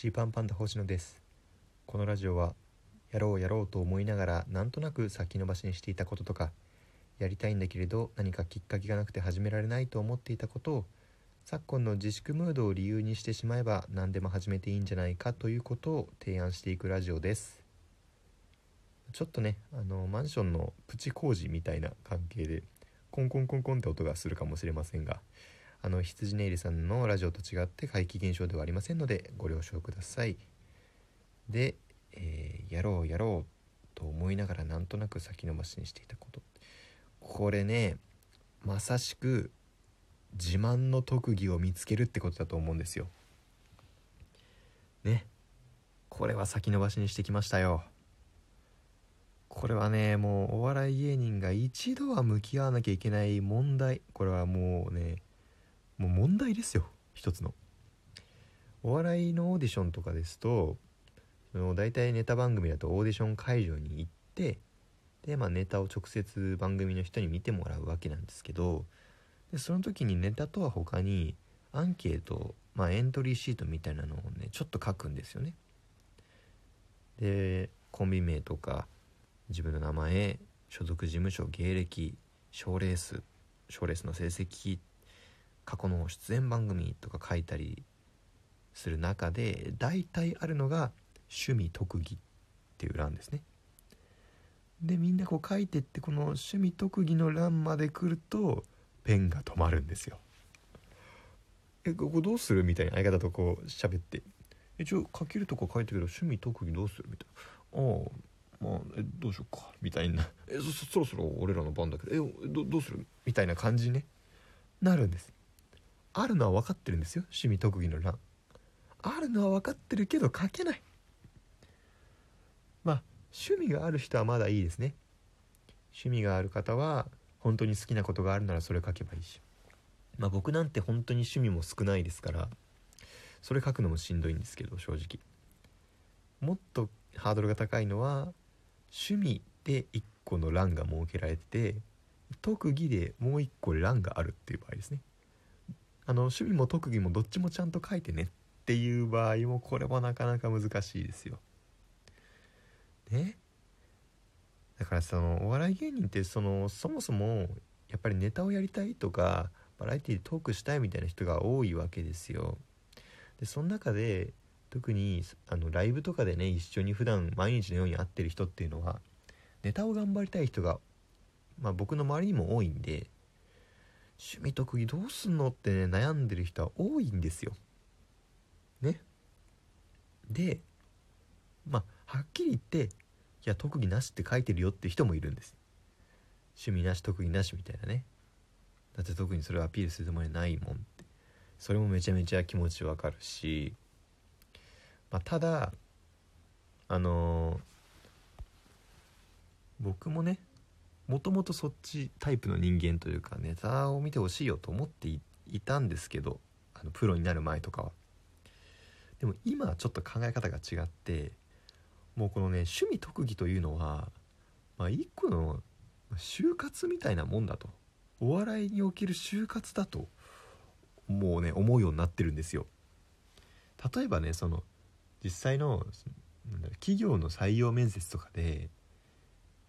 チーパンパンダ星野です。このラジオはやろうやろうと思いながらなんとなく先延ばしにしていたこととかやりたいんだけれど何かきっかけがなくて始められないと思っていたことを昨今の自粛ムードを理由にしてしまえば何でも始めていいんじゃないかということを提案していくラジオです。ちょっとねあのマンションのプチ工事みたいな関係でコンコンコンコンって音がするかもしれませんがあの羊ネイリさんのラジオと違って怪奇現象ではありませんのでご了承ください。で、えーやろうやろうと思いながらなんとなく先延ばしにしていたこと。これねまさしく自慢の特技を見つけるってことだと思うんですよ。ね。これは先延ばしにしてきましたよ。これはねもうお笑い芸人が一度は向き合わなきゃいけない問題。これはもうねもう問題ですよ。一つの。お笑いのオーディションとかですとその大体ネタ番組だとオーディション会場に行ってで、まあ、ネタを直接番組の人に見てもらうわけなんですけどでその時にネタとは他にアンケート、まあ、エントリーシートみたいなのをねちょっと書くんですよね。でコンビ名とか自分の名前所属事務所芸歴賞レース賞レースの成績過去の出演番組とか書いたりする中で大体あるのが趣味特技っていう欄ですね。でみんなこう書いてってこの趣味特技の欄まで来るとペンが止まるんですよ。えここどうするみたいな相方とこう喋って。一応書けるとこ書いてるけど趣味特技どうするみたいな。ああまあえどうしようか。みたいな。えそそろそろ俺らの番だけど。えどどうするみたいな感じにねなるんです。あるのは分かってるんですよ。趣味特技の欄。あるのは分かってるけど書けない。まあ趣味がある人はまだいいですね。趣味がある方は本当に好きなことがあるならそれ書けばいいし。まあ僕なんて本当に趣味も少ないですからそれ書くのもしんどいんですけど正直。もっとハードルが高いのは趣味で1個の欄が設けられてて特技でもう1個欄があるっていう場合ですね。あの趣味も特技もどっちもちゃんと書いてねっていう場合もこれもなかなか難しいですよ。ね。だからそのお笑い芸人ってそのそもそもやっぱりネタをやりたいとかバラエティでトークしたいみたいな人が多いわけですよ。でその中で特にあのライブとかでね一緒に普段毎日のように会ってる人っていうのはネタを頑張りたい人が、まあ、僕の周りにも多いんで趣味特技どうすんのってね悩んでる人は多いんですよ。ね。でまあはっきり言っていや特技なしって書いてるよって人もいるんです。趣味なし特技なしみたいなね。だって特にそれをアピールするつもりないもんってそれもめちゃめちゃ気持ちわかるし、まあ、ただあのー僕もねもともとそっちタイプの人間というかネタを見てほしいよと思っていたんですけどあのプロになる前とかは。でも今はちょっと考え方が違ってもうこのね趣味特技というのは、まあ、一個の就活みたいなもんだと。お笑いにおける就活だともうね思うようになってるんですよ。例えばねその実際の企業の採用面接とかで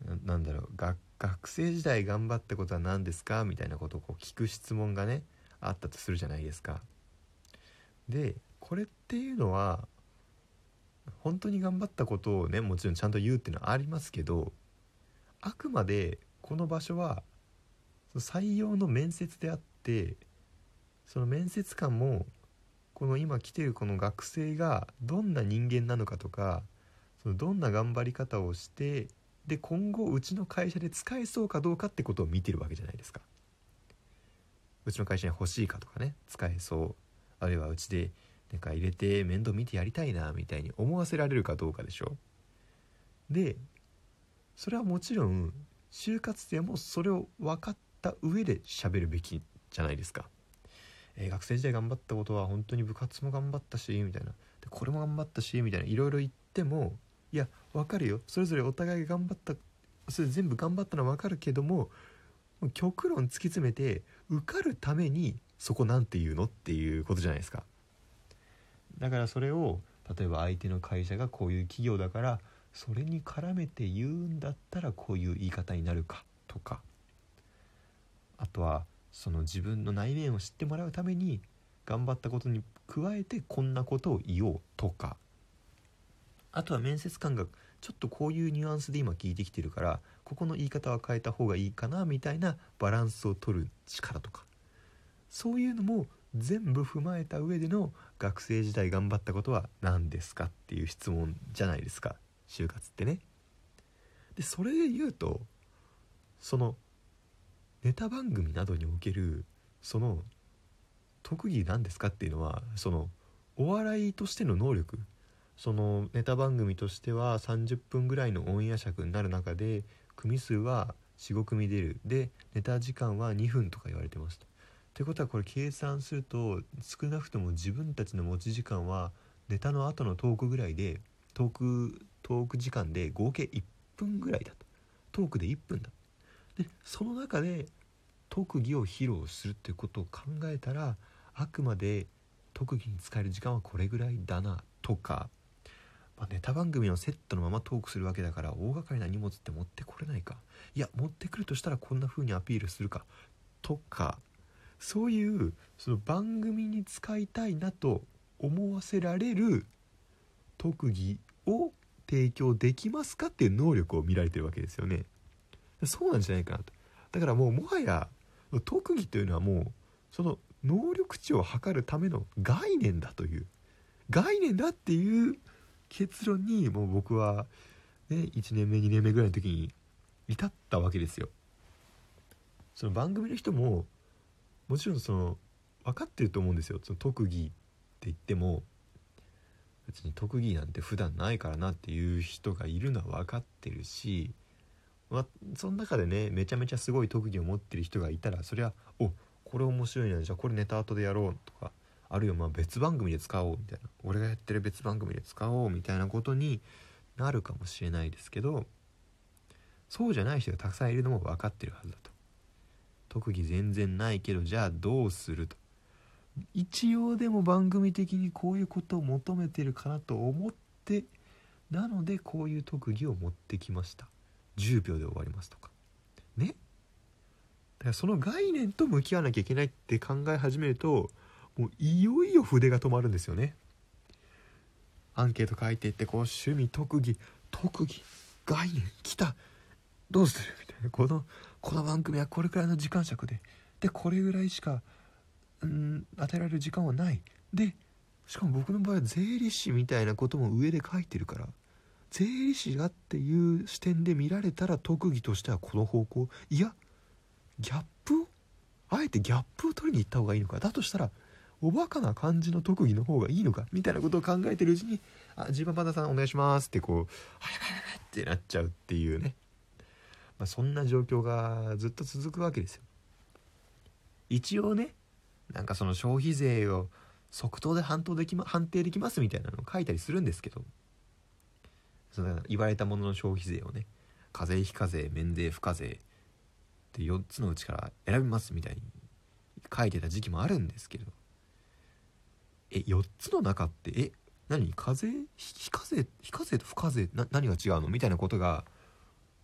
ななんだろう学学生時代頑張ったことは何ですか？みたいなことをこう聞く質問がねあったとするじゃないですか。でこれっていうのは本当に頑張ったことをねもちろんちゃんと言うっていうのはありますけどあくまでこの場所は採用の面接であってその面接官もこの今来てるこの学生がどんな人間なのかとかそのどんな頑張り方をしてで今後うちの会社で使えそうかどうかってことを見てるわけじゃないですか。うちの会社に欲しいかとかね使えそう。あるいはうちでなんか入れて面倒見てやりたいなみたいに思わせられるかどうかでしょでそれはもちろん就活生もそれを分かった上で喋るべきじゃないですか、えー学生時代頑張ったことは本当に部活も頑張ったしみたいな。でこれも頑張ったしみたいな。いろいろ言ってもいや分かるよ。それぞれお互いが頑張ったそれ全部頑張ったのは分かるけども極論突き詰めて受かるためにそこなんて言うのっていうことじゃないですか。だからそれを例えば相手の会社がこういう企業だからそれに絡めて言うんだったらこういう言い方になるかとか。あとはその自分の内面を知ってもらうために頑張ったことに加えてこんなことを言おうとか。あとは面接官がちょっとこういうニュアンスで今聞いてきてるからここの言い方は変えた方がいいかなみたいなバランスを取る力とかそういうのも全部踏まえた上での学生時代頑張ったことは何ですかっていう質問じゃないですか就活ってね。でそれで言うとそのネタ番組などにおけるその特技なんですかっていうのはそのお笑いとしての能力そのネタ番組としては30分ぐらいのオンエア尺になる中で組数は45組出る。でネタ時間は2分とか言われてました。ってことはこれ計算すると少なくとも自分たちの持ち時間はネタの後のトークぐらいでトークトーク時間で合計1分ぐらいだと。トークで1分だ。でその中で特技を披露するっていうことを考えたらあくまで特技に使える時間はこれぐらいだなとか、まあ、ネタ番組のセットのままトークするわけだから大掛かりな荷物って持ってこれないかいや持ってくるとしたらこんな風にアピールするかとかそういうその番組に使いたいなと思わせられる特技を提供できますかっていう能力を見られてるわけですよね。そうなんじゃないかなと。だからもうもはや特技というのはもうその能力値を測るための概念だという概念だっていう結論にもう僕はね1年目2年目ぐらいの時に至ったわけですよ。その番組の人ももちろんその分かってると思うんですよその特技って言っても別に特技なんて普段ないからなっていう人がいるのは分かってるし、まあ、その中でねめちゃめちゃすごい特技を持ってる人がいたらそりゃおこれ面白いなじゃあこれネタ後でやろうとかあるいはまあ別番組で使おうみたいな。俺がやってる別番組で使おうみたいなことになるかもしれないですけどそうじゃない人がたくさんいるのも分かってるはずだと。特技全然ないけどじゃあどうすると。一応でも番組的にこういうことを求めてるかなと思ってなのでこういう特技を持ってきました。10秒で終わりますとか。ね？だからその概念と向き合わなきゃいけないって考え始めるともういよいよ筆が止まるんですよね。アンケート書いていってこう趣味特技特技概念来た。どうするみたいな。このこの番組はこれくらいの時間尺で。でこれぐらいしかうん与えられる時間はない。でしかも僕の場合は税理士みたいなことも上で書いてるから。税理士がっていう視点で見られたら特技としてはこの方向。いやギャップを？あえてギャップを取りに行った方がいいのか。だとしたらおバカな感じの特技の方がいいのかみたいなことを考えてるうちに「あジーパンパンダさんお願いします」ってこう「はいはいはい」ってなっちゃうっていうねまあ、そんな状況がずっと続くわけですよ。一応ねなんかその消費税を即答で判定でき、ま、判定できますみたいなのを書いたりするんですけどその言われたものの消費税をね課税非課税免税不課税って4つのうちから選びますみたいに書いてた時期もあるんですけどえ4つの中ってえ何？課税非課税非課税と不課税な何が違うの？みたいなことが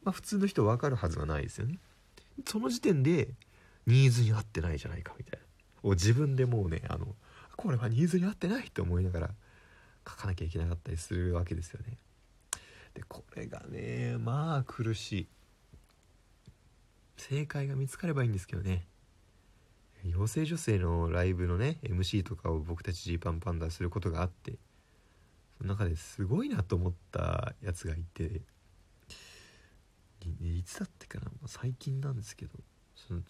まあ、普通の人分かるはずがないですよね。その時点でニーズに合ってないじゃないかみたいな。を自分でもうねあのこれはニーズに合ってないって思いながら書かなきゃいけなかったりするわけですよね。でこれがねまあ苦しい。正解が見つかればいいんですけどね。養成女性のライブのね MC とかを僕たちジーパンパンダすることがあってその中ですごいなと思ったやつがいていつだってかな最近なんですけどその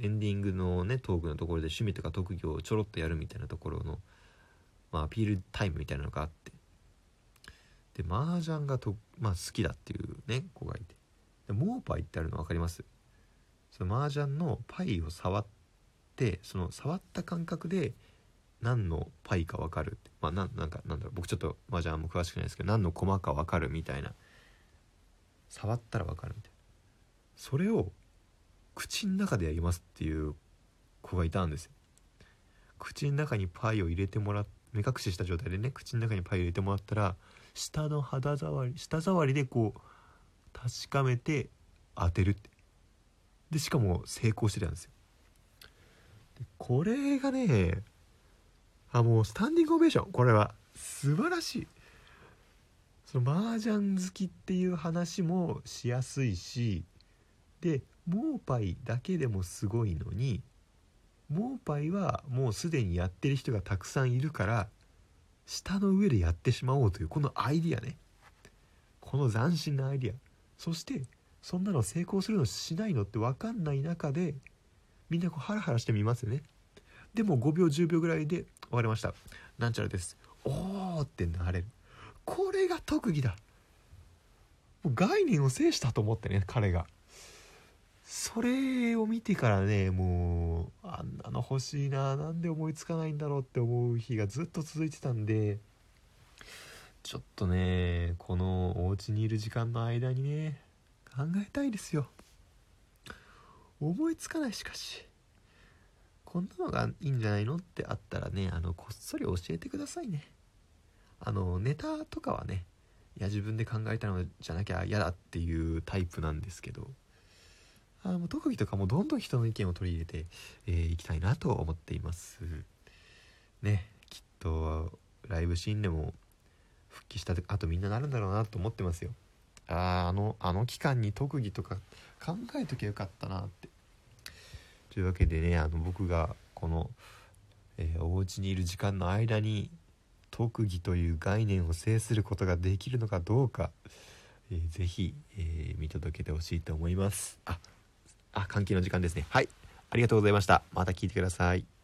エンディングのねトークのところで趣味とか特技をちょろっとやるみたいなところの、まあ、アピールタイムみたいなのがあってで麻雀がと、まあ、好きだっていうね子がいてでモーパイってあるの分かります？その麻雀のパイを触ってその触った感覚で何のパイか分かるってまあななんかなんだろう僕ちょっと麻雀も詳しくないですけど何の駒か分かるみたいな触ったら分かるみたいな。それを口の中でやりますっていう子がいたんですよ。口の中にパイを入れてもらっ目隠しした状態でね口の中にパイを入れてもらったら下の肌触り舌触りでこう確かめて当てるって。でしかも成功してたんですよ。これがねあもうスタンディングオベーションこれは。素晴らしい。その麻雀好きっていう話もしやすいしでモーパイだけでもすごいのにモーパイはもうすでにやってる人がたくさんいるから下の上でやってしまおうというこのアイディアね。この斬新なアイディア。そしてそんなの成功するのしないのって分かんない中でみんなこうハラハラしてみますよね。でも5秒10秒ぐらいで終わりました。なんちゃらです。おーってなれる。これが特技だ。もう概念を制したと思ってね彼が。それを見てからねもうあんなの欲しいななんで思いつかないんだろうって思う日がずっと続いてたんでちょっとねこのお家にいる時間の間にね考えたいですよ。思いつかないしかしこんなのがいいんじゃないのってあったらねあのこっそり教えてくださいね。あのネタとかはねいや自分で考えたのじゃなきゃ嫌だっていうタイプなんですけどあの特技とかもどんどん人の意見を取り入れてい、えー、きたいなと思っています。ねきっとライブシーンでも復帰した後みんななるんだろうなと思ってますよ。あああのあの期間に特技とか考えときゃよかったなってというわけでねあの僕がこの、えー、お家にいる時間の間に特技という概念を制することができるのかどうか、えー、ぜひ、えー、見届けてほしいと思いますああ、換気の時間ですね。はい。ありがとうございました。また聞いてください。